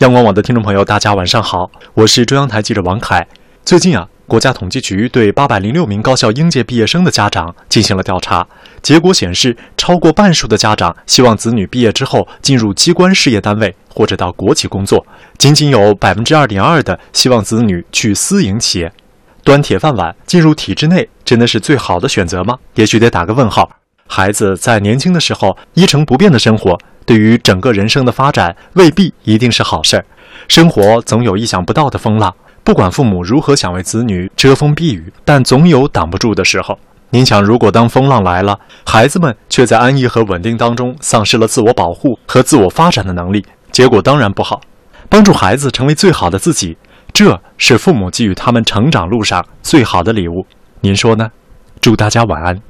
央广网的听众朋友，大家晚上好，我是中央台记者王凯。最近啊，国家统计局对八百零六名高校应届毕业生的家长进行了调查，结果显示，超过半数的家长希望子女毕业之后进入机关事业单位或者到国企工作，仅仅有百分之二点二的希望子女去私营企业。端铁饭碗进入体制内，真的是最好的选择吗？也许得打个问号。孩子在年轻的时候一成不变的生活，对于整个人生的发展未必一定是好事儿。生活总有意想不到的风浪，不管父母如何想为子女遮风避雨，但总有挡不住的时候。您想，如果当风浪来了，孩子们却在安逸和稳定当中丧失了自我保护和自我发展的能力，结果当然不好。帮助孩子成为最好的自己。这是父母给予他们成长路上最好的礼物，您说呢？祝大家晚安。